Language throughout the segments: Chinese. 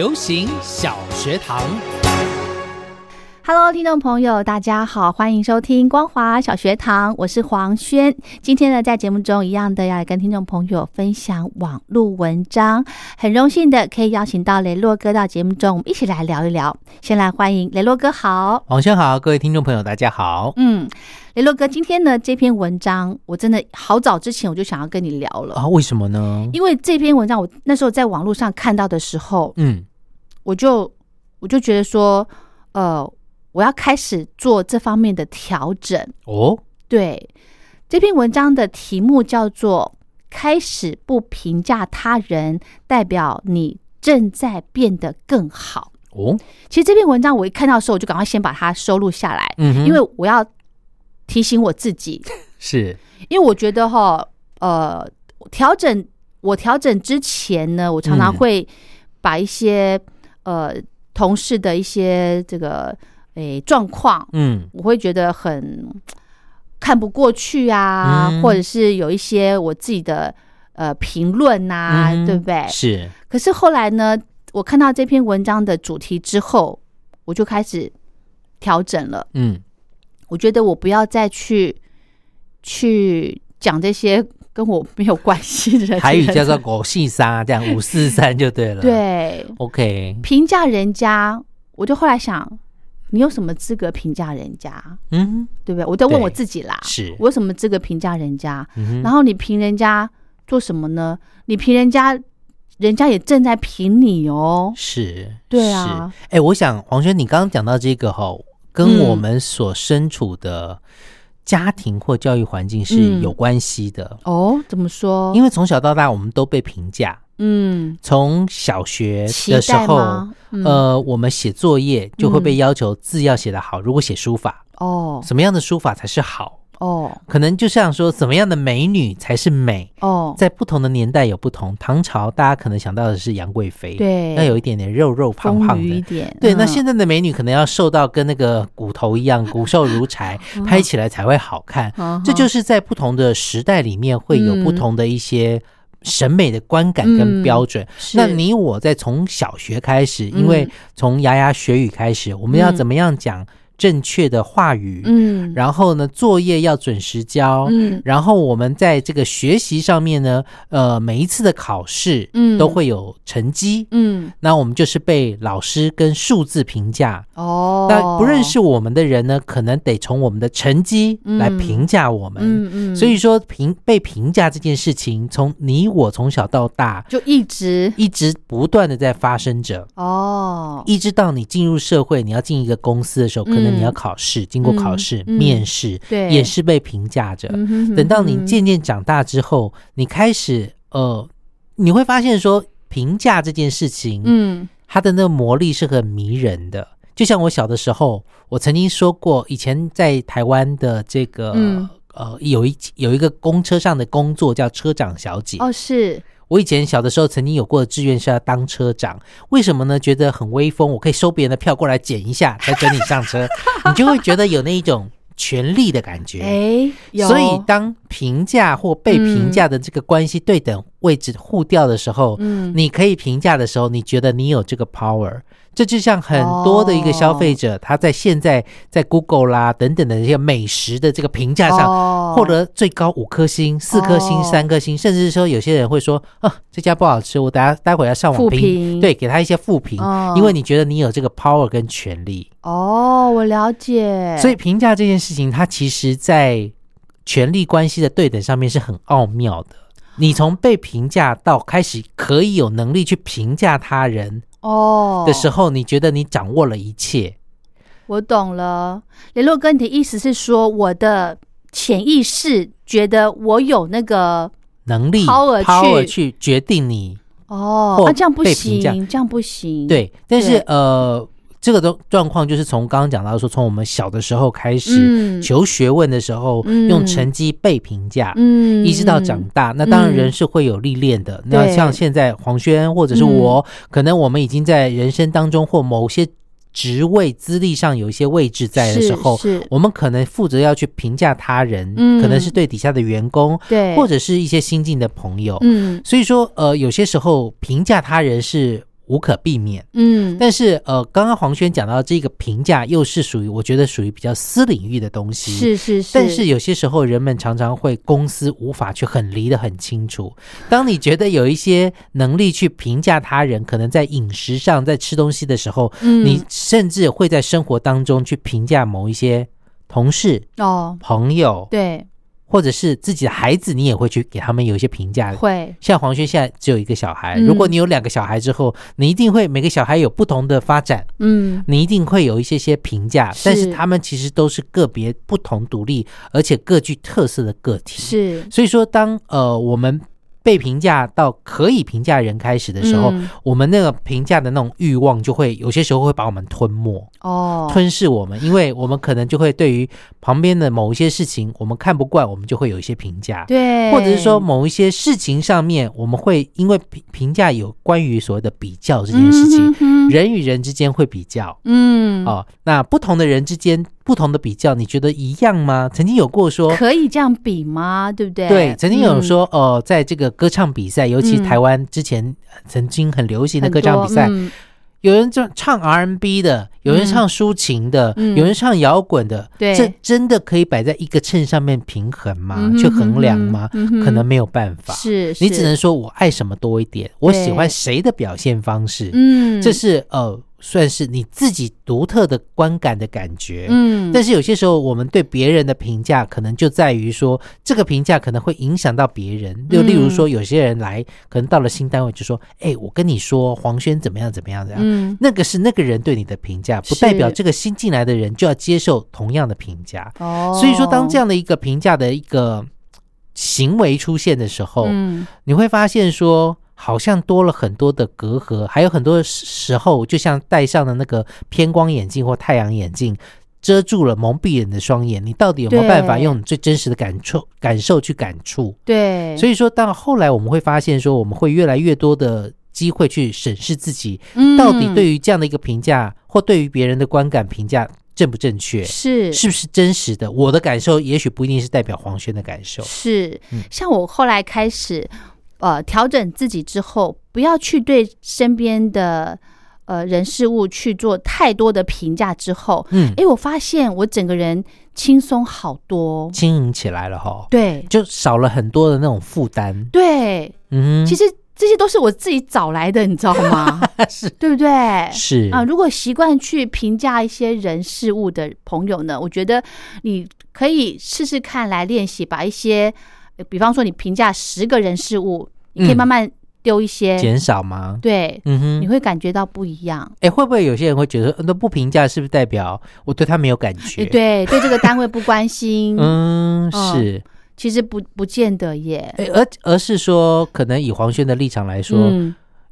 流行小学堂，Hello，听众朋友，大家好，欢迎收听光华小学堂，我是黄轩。今天呢，在节目中一样的要来跟听众朋友分享网络文章，很荣幸的可以邀请到雷洛哥到节目中，我们一起来聊一聊。先来欢迎雷洛哥，好，黄轩好，各位听众朋友，大家好。嗯，雷洛哥，今天呢这篇文章，我真的好早之前我就想要跟你聊了啊，为什么呢？因为这篇文章我那时候在网络上看到的时候，嗯。我就我就觉得说，呃，我要开始做这方面的调整哦。对，这篇文章的题目叫做“开始不评价他人，代表你正在变得更好”。哦，其实这篇文章我一看到的时候，我就赶快先把它收录下来，嗯，因为我要提醒我自己，是因为我觉得哈，呃，调整我调整之前呢，我常常会把一些。呃，同事的一些这个诶状况，嗯，我会觉得很看不过去啊，或者是有一些我自己的呃评论呐，对不对？是。可是后来呢，我看到这篇文章的主题之后，我就开始调整了。嗯，我觉得我不要再去去讲这些。跟我没有关系的人，台语 叫做“狗戏沙”，这样 五四三就对了。对，OK。评价人家，我就后来想，你有什么资格评价人家？嗯，对不对？我在问我自己啦，是我有什么资格评价人家？然后你评人家做什么呢？你评人家，人家也正在评你哦。是，对啊。哎，我想黄轩，你刚刚讲到这个哈，跟我们所身处的。家庭或教育环境是有关系的哦。怎么说？因为从小到大，我们都被评价。嗯，从小学的时候，呃，我们写作业就会被要求字要写得好。如果写书法，哦，什么样的书法才是好？哦，可能就像说，怎么样的美女才是美？哦，在不同的年代有不同。唐朝大家可能想到的是杨贵妃，对，要有一点点肉肉胖胖的一点。对，那现在的美女可能要瘦到跟那个骨头一样，骨瘦如柴，拍起来才会好看。这就是在不同的时代里面会有不同的一些审美的观感跟标准。那你我在从小学开始，因为从牙牙学语开始，我们要怎么样讲？正确的话语，嗯，然后呢，作业要准时交，嗯，然后我们在这个学习上面呢，呃，每一次的考试，嗯，都会有成绩，嗯，那我们就是被老师跟数字评价，哦，那不认识我们的人呢，可能得从我们的成绩来评价我们，嗯嗯，所以说评被评价这件事情，从你我从小到大就一直一直不断的在发生着，哦，一直到你进入社会，你要进一个公司的时候，可能。你要考试，经过考试、面试，对，也是被评价着。等到你渐渐长大之后，你开始呃，你会发现说，评价这件事情，嗯，它的那个魔力是很迷人的。就像我小的时候，我曾经说过，以前在台湾的这个呃，有一有一个公车上的工作叫车长小姐。哦，是。我以前小的时候曾经有过的志愿是要当车长，为什么呢？觉得很威风，我可以收别人的票过来捡一下，再准你上车，你就会觉得有那一种权力的感觉。哎，所以当评价或被评价的这个关系对等位置互调的时候，嗯，你可以评价的时候，你觉得你有这个 power。这就像很多的一个消费者，他在现在在 Google 啦等等的这些美食的这个评价上，获得最高五颗星、四颗星、三颗星，甚至是说有些人会说啊，这家不好吃，我等下待会要上网评，对，给他一些负评，因为你觉得你有这个 power 跟权力。哦，我了解。所以评价这件事情，它其实在权力关系的对等上面是很奥妙的。你从被评价到开始可以有能力去评价他人。哦，的时候你觉得你掌握了一切？我懂了，雷洛哥，你的意思是说，我的潜意识觉得我有那个能力，power 去决定你哦，那这样不行，这样不行。对，但是呃。这个状状况就是从刚刚讲到说，从我们小的时候开始求学问的时候，用成绩被评价，嗯，一直到长大，那当然人是会有历练的。那像现在黄轩或者是我，可能我们已经在人生当中或某些职位资历上有一些位置在的时候，我们可能负责要去评价他人，可能是对底下的员工，对，或者是一些新进的朋友，嗯，所以说呃，有些时候评价他人是。无可避免，嗯，但是呃，刚刚黄轩讲到这个评价，又是属于我觉得属于比较私领域的东西，是是是。但是有些时候，人们常常会公司无法去很离得很清楚。当你觉得有一些能力去评价他人，可能在饮食上，在吃东西的时候，嗯，你甚至会在生活当中去评价某一些同事哦，朋友，对。或者是自己的孩子，你也会去给他们有一些评价。会像黄轩现在只有一个小孩，如果你有两个小孩之后，你一定会每个小孩有不同的发展。嗯，你一定会有一些些评价，但是他们其实都是个别不同、独立而且各具特色的个体。是，所以说当呃我们。被评价到可以评价人开始的时候，我们那个评价的那种欲望就会有些时候会把我们吞没哦，吞噬我们，因为我们可能就会对于旁边的某一些事情我们看不惯，我们就会有一些评价，对，或者是说某一些事情上面我们会因为评评价有关于所谓的比较这件事情，人与人之间会比较，嗯，哦，那不同的人之间。不同的比较，你觉得一样吗？曾经有过说可以这样比吗？对不对？对，曾经有说哦，在这个歌唱比赛，尤其台湾之前曾经很流行的歌唱比赛，有人就唱 R&B 的，有人唱抒情的，有人唱摇滚的，这真的可以摆在一个秤上面平衡吗？去衡量吗？可能没有办法。是你只能说我爱什么多一点，我喜欢谁的表现方式。嗯，这是呃。算是你自己独特的观感的感觉，嗯，但是有些时候我们对别人的评价，可能就在于说，这个评价可能会影响到别人。就例如说，有些人来，可能到了新单位就说：“哎，我跟你说，黄轩怎么样怎么样的。”嗯，那个是那个人对你的评价，不代表这个新进来的人就要接受同样的评价。哦，所以说，当这样的一个评价的一个行为出现的时候，嗯，你会发现说。好像多了很多的隔阂，还有很多时候，就像戴上了那个偏光眼镜或太阳眼镜，遮住了蒙蔽人的双眼。你到底有没有办法用最真实的感触感受去感触？对，所以说到后来我们会发现，说我们会越来越多的机会去审视自己，到底对于这样的一个评价或对于别人的观感评价正不正确？是是不是真实的？我的感受也许不一定是代表黄轩的感受。是，像我后来开始。呃，调整自己之后，不要去对身边的呃人事物去做太多的评价。之后，嗯，哎，我发现我整个人轻松好多，轻盈起来了哈。对，就少了很多的那种负担。对，嗯，其实这些都是我自己找来的，你知道吗？是对不对？是啊，如果习惯去评价一些人事物的朋友呢，我觉得你可以试试看来练习，把一些。比方说，你评价十个人事物，你可以慢慢丢一些，减少吗？对，嗯哼，你会感觉到不一样。哎，会不会有些人会觉得，那不评价是不是代表我对他没有感觉？对，对这个单位不关心。嗯，是，其实不不见得耶。而而是说，可能以黄轩的立场来说。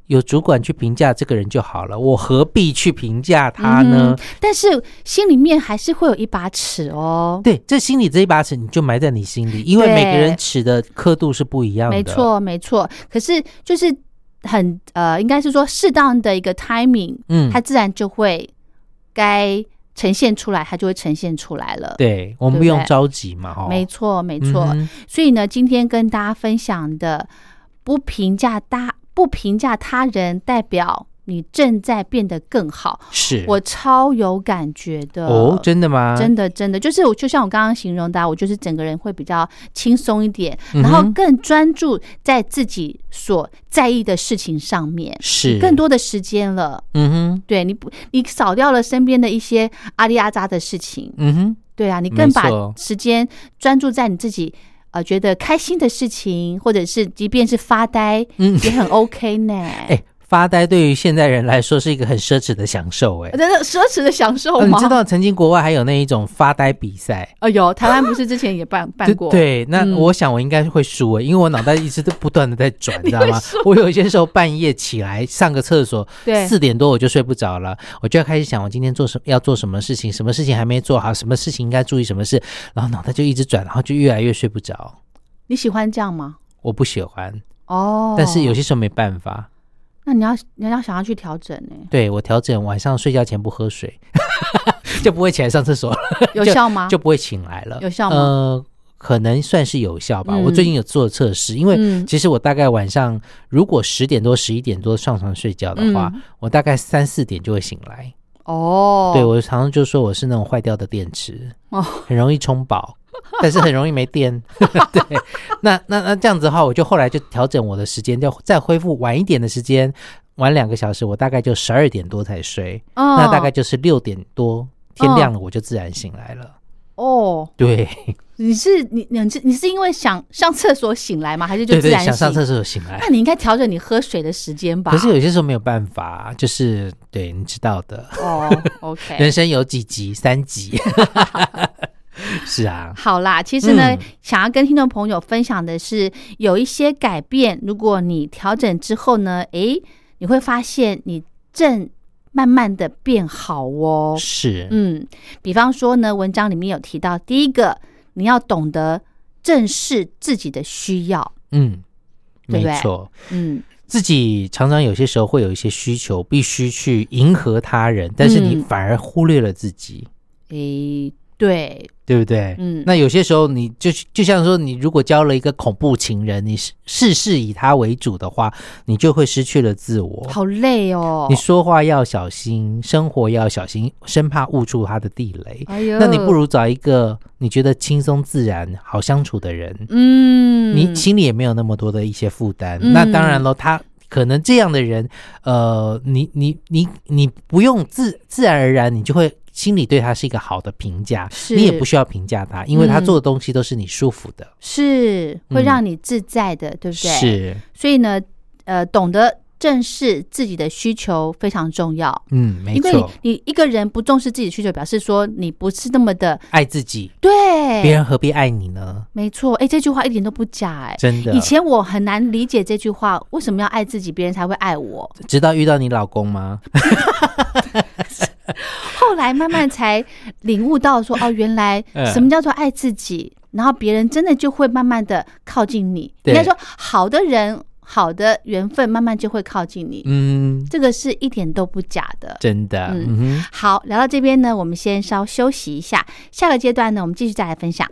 有主管去评价这个人就好了，我何必去评价他呢？但是心里面还是会有一把尺哦。对，这心里这一把尺，你就埋在你心里，因为每个人尺的刻度是不一样的。没错，没错。可是就是很呃，应该是说适当的一个 timing，嗯，它自然就会该。呈现出来，它就会呈现出来了。对，我们不用着急嘛，哈。没错，没错。所以呢，今天跟大家分享的，不评价大，不评价他人，代表。你正在变得更好，是我超有感觉的哦，真的吗？真的真的，就是我就像我刚刚形容的，我就是整个人会比较轻松一点，然后更专注在自己所在意的事情上面，是更多的时间了。嗯哼，对你不，你扫掉了身边的一些阿里阿扎的事情。嗯哼，对啊，你更把时间专注在你自己呃觉得开心的事情，或者是即便是发呆，嗯，也很 OK 呢。哎。发呆对于现代人来说是一个很奢侈的享受，哎，真的奢侈的享受吗？你知道曾经国外还有那一种发呆比赛？哦，有台湾不是之前也办办过？对，那我想我应该会输哎，因为我脑袋一直都不断的在转，你知道吗？我有些时候半夜起来上个厕所，四点多我就睡不着了，我就要开始想我今天做什要做什么事情，什么事情还没做好，什么事情应该注意什么事，然后脑袋就一直转，然后就越来越睡不着。你喜欢这样吗？我不喜欢哦，但是有些时候没办法。那你要你要想要去调整呢？对我调整晚上睡觉前不喝水，就不会起来上厕所了。有效吗？就不会醒来了。有效吗？呃，可能算是有效吧。我最近有做测试，因为其实我大概晚上如果十点多、十一点多上床睡觉的话，我大概三四点就会醒来。哦，对我常常就说我是那种坏掉的电池，哦，很容易充饱。但是很容易没电，对，那那那这样子的话，我就后来就调整我的时间，就再恢复晚一点的时间，晚两个小时，我大概就十二点多才睡，哦那大概就是六点多天亮了，我就自然醒来了。哦，对，你是你你是你是因为想上厕所醒来吗？还是就自然想上厕所醒来？那你应该调整你喝水的时间吧。可是有些时候没有办法，就是对你知道的。哦，OK，人生有几集？三集。是啊，好啦，其实呢，想要跟听众朋友分享的是，有一些改变，如果你调整之后呢，诶，你会发现你正慢慢的变好哦。是，嗯，比方说呢，文章里面有提到，第一个，你要懂得正视自己的需要。嗯，没错，嗯，自己常常有些时候会有一些需求，必须去迎合他人，但是你反而忽略了自己。诶。对，对不对？嗯，那有些时候，你就就像说，你如果交了一个恐怖情人，你事事以他为主的话，你就会失去了自我，好累哦。你说话要小心，生活要小心，生怕误触他的地雷。哎呦，那你不如找一个你觉得轻松自然、好相处的人。嗯，你心里也没有那么多的一些负担。那当然了，他可能这样的人，呃，你你你你不用自自然而然，你就会。心里对他是一个好的评价，你也不需要评价他，因为他做的东西都是你舒服的，是会让你自在的，对不对？是，所以呢，呃，懂得正视自己的需求非常重要。嗯，没错。你一个人不重视自己的需求，表示说你不是那么的爱自己。对，别人何必爱你呢？没错。哎，这句话一点都不假，哎，真的。以前我很难理解这句话，为什么要爱自己，别人才会爱我？直到遇到你老公吗？后来慢慢才领悟到，说哦，原来什么叫做爱自己，然后别人真的就会慢慢的靠近你。应该说，好的人、好的缘分，慢慢就会靠近你。嗯，这个是一点都不假的，真的。嗯，好，聊到这边呢，我们先稍休息一下，下个阶段呢，我们继续再来分享。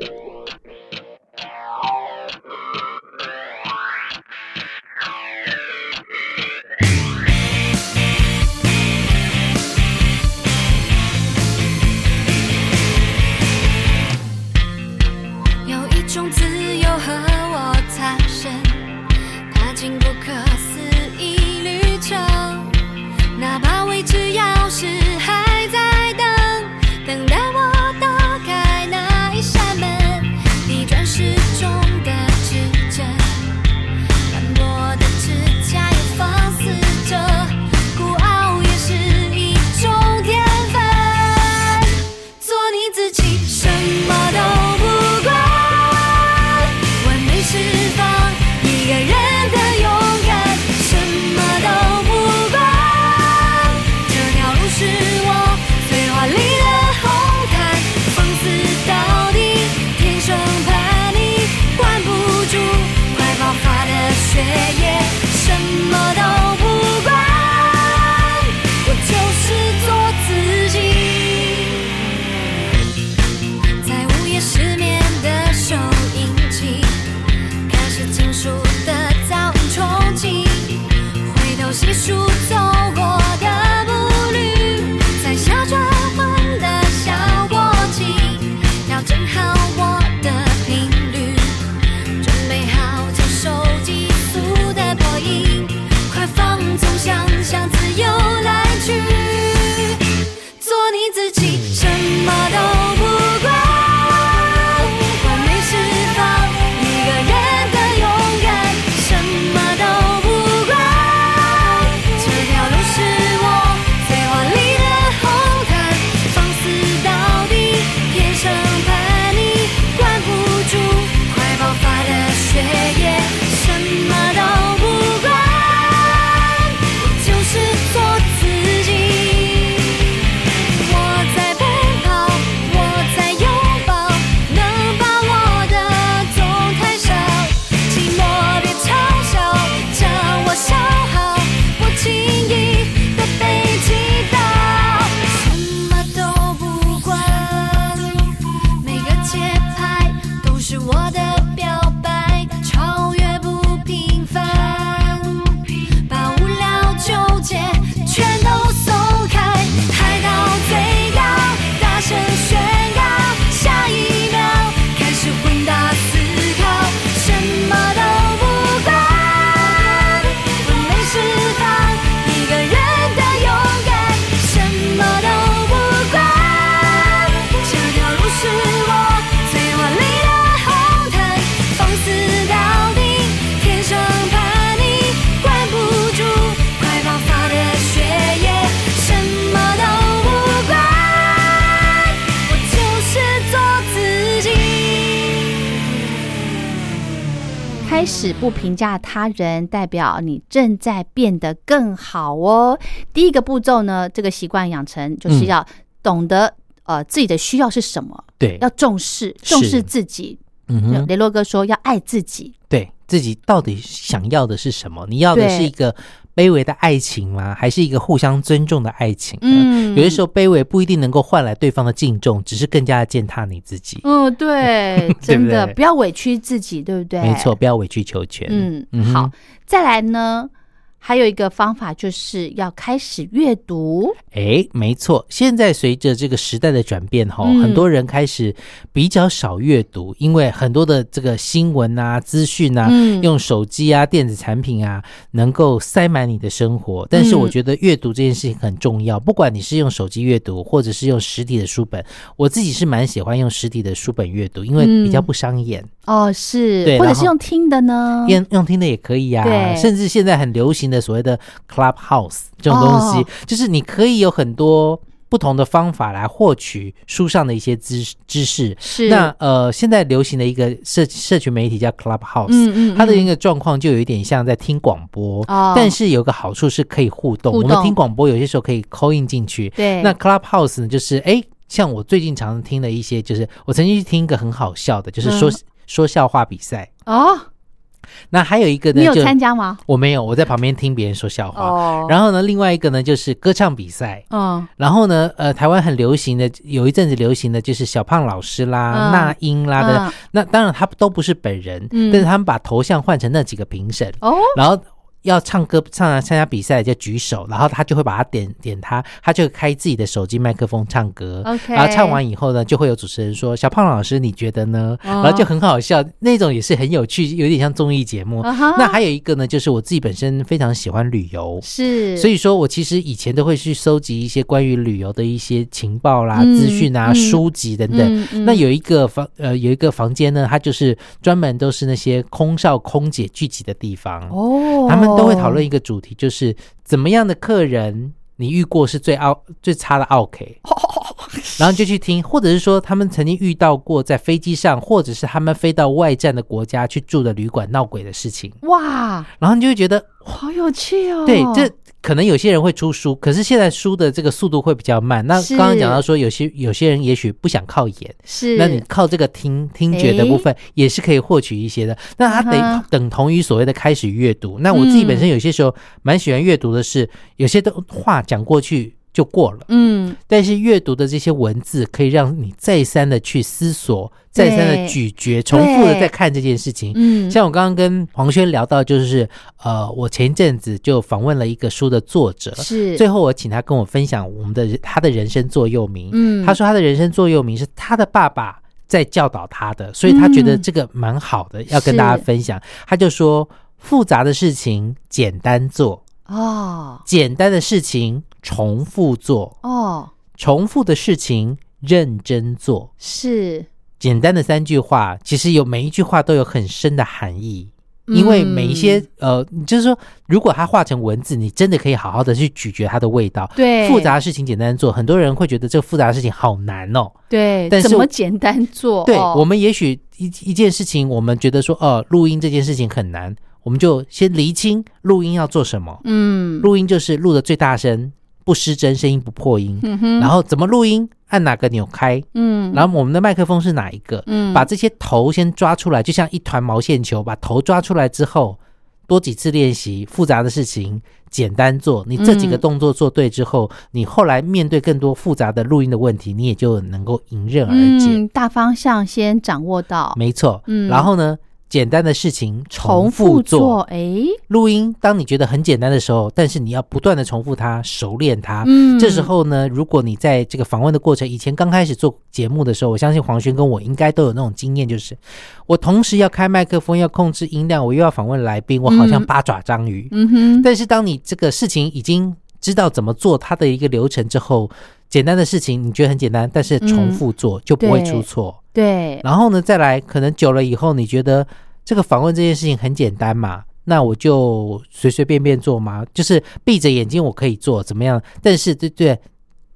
始不评价他人，代表你正在变得更好哦。第一个步骤呢，这个习惯养成就是要懂得呃自己的需要是什么，对，要重视重视自己。嗯，雷洛哥说要爱自己，对自己到底想要的是什么？你要的是一个。卑微的爱情吗？还是一个互相尊重的爱情？嗯，有的时候卑微不一定能够换来对方的敬重，只是更加的践踏你自己。嗯，对，真的不要委屈自己，对不对？没错，不要委曲求全。嗯，好，再来呢。还有一个方法，就是要开始阅读。哎，没错，现在随着这个时代的转变，哈，很多人开始比较少阅读，因为很多的这个新闻啊、资讯啊，用手机啊、电子产品啊，能够塞满你的生活。但是，我觉得阅读这件事情很重要，不管你是用手机阅读，或者是用实体的书本，我自己是蛮喜欢用实体的书本阅读，因为比较不伤眼。哦，是，或者是用听的呢？用用听的也可以呀。甚至现在很流行的所谓的 Clubhouse 这种东西，就是你可以有很多不同的方法来获取书上的一些知知识。是，那呃，现在流行的一个社社群媒体叫 Clubhouse，嗯嗯，它的一个状况就有一点像在听广播，但是有个好处是可以互动。我们听广播有些时候可以 call in 进去。对，那 Clubhouse 呢，就是哎，像我最近常听的一些，就是我曾经去听一个很好笑的，就是说。说笑话比赛哦，那还有一个呢？你有参加吗？我没有，我在旁边听别人说笑话。哦，然后呢，另外一个呢就是歌唱比赛。嗯，然后呢，呃，台湾很流行的，有一阵子流行的就是小胖老师啦、那英啦的。那当然他都不是本人，但是他们把头像换成那几个评审。哦，然后。要唱歌、唱参加比赛就举手，然后他就会把他点点他，他就开自己的手机麦克风唱歌。OK，然后唱完以后呢，就会有主持人说：“小胖老师，你觉得呢？”然后就很好笑，那种也是很有趣，有点像综艺节目。那还有一个呢，就是我自己本身非常喜欢旅游，是，所以说我其实以前都会去收集一些关于旅游的一些情报啦、资讯啊、书籍等等。那有一个房呃，有一个房间呢，它就是专门都是那些空少、空姐聚集的地方哦，他们。都会讨论一个主题，就是怎么样的客人你遇过是最奥最差的 OK，然后就去听，或者是说他们曾经遇到过在飞机上，或者是他们飞到外站的国家去住的旅馆闹鬼的事情。哇，然后你就会觉得好有趣哦。对，这。可能有些人会出书，可是现在书的这个速度会比较慢。那刚刚讲到说，有些有些人也许不想靠眼，是，那你靠这个听听觉的部分也是可以获取一些的。那它得等同于所谓的开始阅读。那我自己本身有些时候蛮喜欢阅读的是，有些的话讲过去。就过了，嗯，但是阅读的这些文字可以让你再三的去思索，再三的咀嚼，重复的在看这件事情。嗯，像我刚刚跟黄轩聊到，就是呃，我前一阵子就访问了一个书的作者，是最后我请他跟我分享我们的他的人生座右铭。嗯，他说他的人生座右铭是他的爸爸在教导他的，所以他觉得这个蛮好的，要跟大家分享。他就说，复杂的事情简单做哦，简单的事情。重复做哦，重复的事情认真做，是简单的三句话，其实有每一句话都有很深的含义。因为每一些呃，就是说，如果它化成文字，你真的可以好好的去咀嚼它的味道。对，复杂的事情简单做，很多人会觉得这个复杂的事情好难哦。对，但是怎么简单做？对我们也许一一件事情，我们觉得说，哦，录音这件事情很难，我们就先厘清录音要做什么。嗯，录音就是录的最大声。不失真，声音不破音。然后怎么录音？按哪个扭开？嗯，然后我们的麦克风是哪一个？嗯，把这些头先抓出来，就像一团毛线球，把头抓出来之后，多几次练习，复杂的事情简单做。你这几个动作做对之后，你后来面对更多复杂的录音的问题，你也就能够迎刃而解。大方向先掌握到，没错。嗯，然后呢？简单的事情重复做，哎，录音。当你觉得很简单的时候，但是你要不断的重复它，熟练它。嗯，这时候呢，如果你在这个访问的过程，以前刚开始做节目的时候，我相信黄轩跟我应该都有那种经验，就是我同时要开麦克风，要控制音量，我又要访问来宾，我好像八爪章鱼。嗯哼。但是当你这个事情已经知道怎么做它的一个流程之后，简单的事情你觉得很简单，但是重复做就不会出错。对，然后呢，再来可能久了以后，你觉得这个访问这件事情很简单嘛？那我就随随便便做嘛，就是闭着眼睛我可以做，怎么样？但是对对，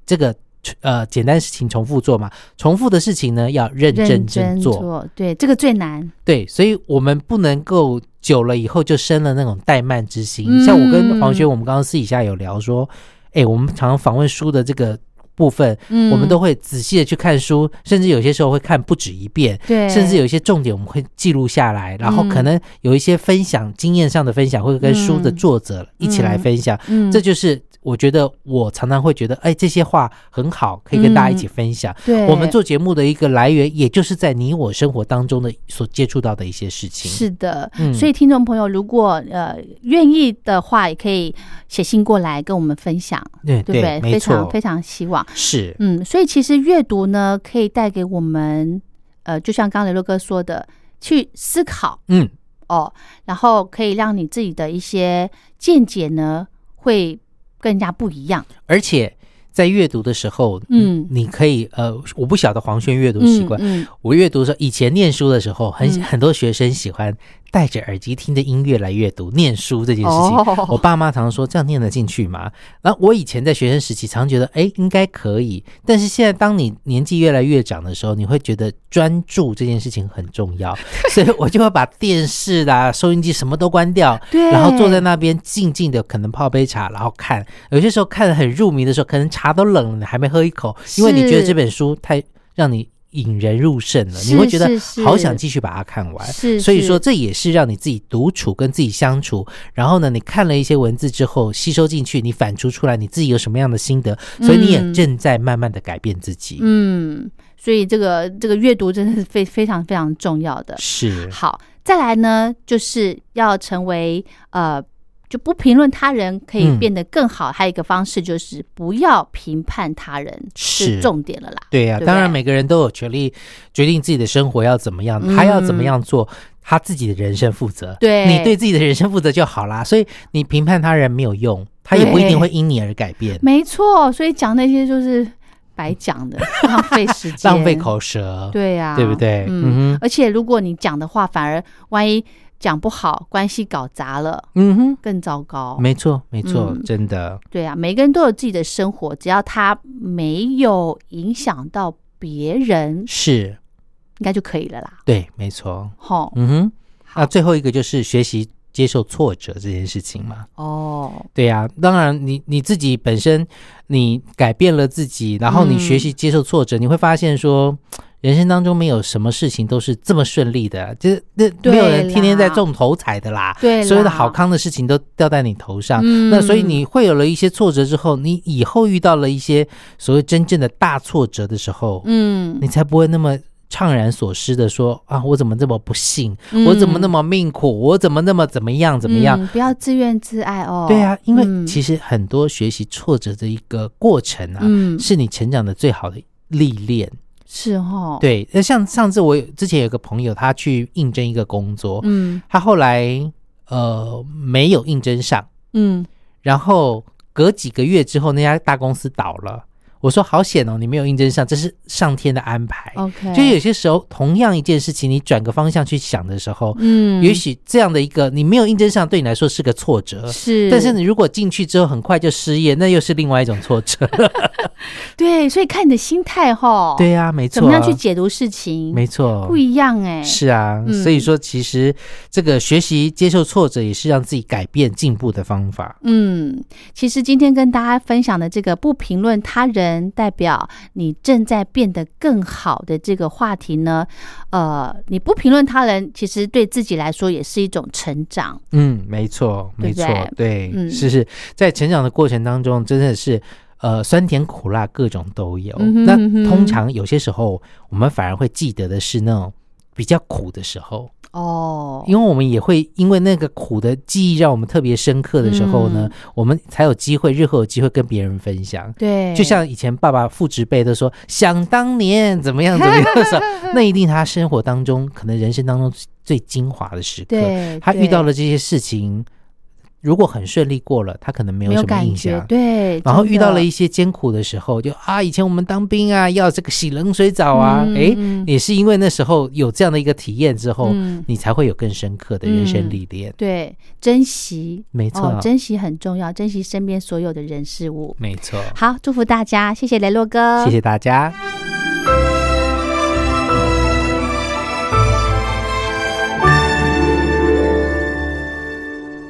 这个呃，简单事情重复做嘛，重复的事情呢要认真真做。对，这个最难。对，所以我们不能够久了以后就生了那种怠慢之心。像我跟黄轩，我们刚刚私底下有聊说，哎，我们常常访问书的这个。部分，我们都会仔细的去看书，甚至有些时候会看不止一遍。对，甚至有一些重点我们会记录下来，然后可能有一些分享经验上的分享，会跟书的作者一起来分享。嗯，这就是。我觉得我常常会觉得，哎，这些话很好，可以跟大家一起分享。对，我们做节目的一个来源，也就是在你我生活当中的所接触到的一些事情。是的，所以听众朋友，如果呃愿意的话，也可以写信过来跟我们分享。对，对不对？非常非常希望是。嗯，所以其实阅读呢，可以带给我们，呃，就像刚雷洛哥说的，去思考。嗯，哦，然后可以让你自己的一些见解呢，会。更加不一样，而且在阅读的时候，嗯，你可以呃，我不晓得黄轩阅读习惯，嗯，我阅读的时候，以前念书的时候，很很多学生喜欢。戴着耳机听着音乐来阅读、念书这件事情，我爸妈常常说：“这样念得进去吗？”然后我以前在学生时期常觉得：“哎，应该可以。”但是现在，当你年纪越来越长的时候，你会觉得专注这件事情很重要，所以我就会把电视啦、收音机什么都关掉，然后坐在那边静静的，可能泡杯茶，然后看。有些时候看得很入迷的时候，可能茶都冷了，你还没喝一口，因为你觉得这本书太让你。引人入胜了，你会觉得好想继续把它看完。是，所以说这也是让你自己独处跟自己相处。然后呢，你看了一些文字之后吸收进去，你反刍出来你自己有什么样的心得，所以你也正在慢慢的改变自己。嗯，所以这个这个阅读真的是非非常非常重要的。是，好，再来呢，就是要成为呃。就不评论他人可以变得更好，还有一个方式就是不要评判他人，是重点了啦。对呀，当然每个人都有权利决定自己的生活要怎么样，他要怎么样做，他自己的人生负责。对，你对自己的人生负责就好啦。所以你评判他人没有用，他也不一定会因你而改变。没错，所以讲那些就是白讲的，浪费时间，浪费口舌。对呀，对不对？嗯，而且如果你讲的话，反而万一。讲不好，关系搞砸了，嗯哼，更糟糕。没错，没错，真的。对啊，每个人都有自己的生活，只要他没有影响到别人，是应该就可以了啦。对，没错。好，嗯哼。那最后一个就是学习接受挫折这件事情嘛。哦，对呀，当然，你你自己本身你改变了自己，然后你学习接受挫折，你会发现说。人生当中没有什么事情都是这么顺利的，就是那没有人天天在中头彩的啦。对，所有的好康的事情都掉在你头上。那所以你会有了一些挫折之后，你以后遇到了一些所谓真正的大挫折的时候，嗯，你才不会那么怅然所失的说啊，我怎么这么不幸？我怎么那么命苦？我怎么那么怎么样？怎么样？不要自怨自艾哦。对啊，因为其实很多学习挫折的一个过程啊，是你成长的最好的历练。是哦，对，那像上次我之前有个朋友，他去应征一个工作，嗯，他后来呃没有应征上，嗯，然后隔几个月之后，那家大公司倒了。我说好险哦，你没有应征上，这是上天的安排。OK，就有些时候，同样一件事情，你转个方向去想的时候，嗯，也许这样的一个你没有应征上，对你来说是个挫折。是，但是你如果进去之后很快就失业，那又是另外一种挫折。对，所以看你的心态哈。对啊，没错。怎么样去解读事情？没错，不一样哎。是啊，所以说其实这个学习接受挫折，也是让自己改变进步的方法。嗯，其实今天跟大家分享的这个不评论他人。代表你正在变得更好的这个话题呢，呃，你不评论他人，其实对自己来说也是一种成长。嗯，没错，没错，对，是是，在成长的过程当中，真的是呃酸甜苦辣各种都有。那通常有些时候，我们反而会记得的是那种比较苦的时候。哦，因为我们也会因为那个苦的记忆让我们特别深刻的时候呢，我们才有机会日后有机会跟别人分享。对，就像以前爸爸父执辈都说，想当年怎么样怎么样的时候，那一定他生活当中可能人生当中最精华的时刻，他遇到了这些事情。如果很顺利过了，他可能没有什么印象。对，然后遇到了一些艰苦的时候，就啊，以前我们当兵啊，要这个洗冷水澡啊，哎，也是因为那时候有这样的一个体验之后，你才会有更深刻的人生历练。对，珍惜，没错，珍惜很重要，珍惜身边所有的人事物。没错。好，祝福大家，谢谢雷洛哥，谢谢大家。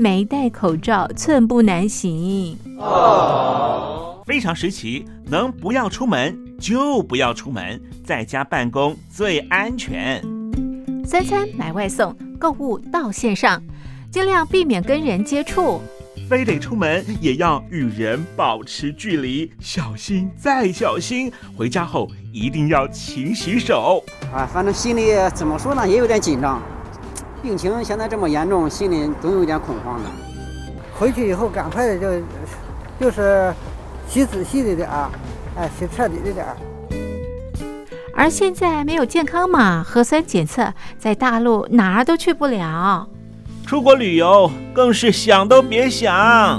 没戴口罩寸步难行。哦。非常时期，能不要出门就不要出门，在家办公最安全。三餐买外送，购物到线上，尽量避免跟人接触。非得出门也要与人保持距离，小心再小心。回家后一定要勤洗手。啊，反正心里怎么说呢，也有点紧张。病情现在这么严重，心里总有点恐慌的。回去以后赶快的就，就是。洗仔细的点儿，哎，洗彻底的点儿。而现在没有健康码、核酸检测，在大陆哪儿都去不了。出国旅游更是想都别想。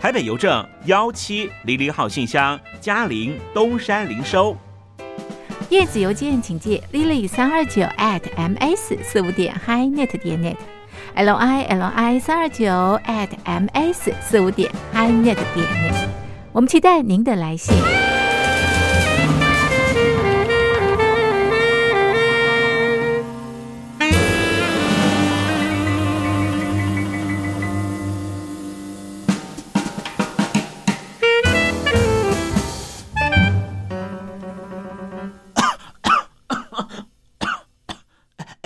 台北邮政幺七零零号信箱，嘉陵东山零收。电子邮件请借 lily 三二九 at ms 四五点 hi.net 点 net，l i l i 三二九 at ms 四五点 hi.net 点 net。我们期待您的来信。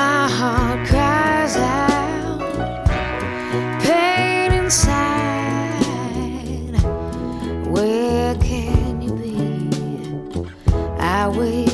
My heart cries out, pain inside. Where can you be? I wait.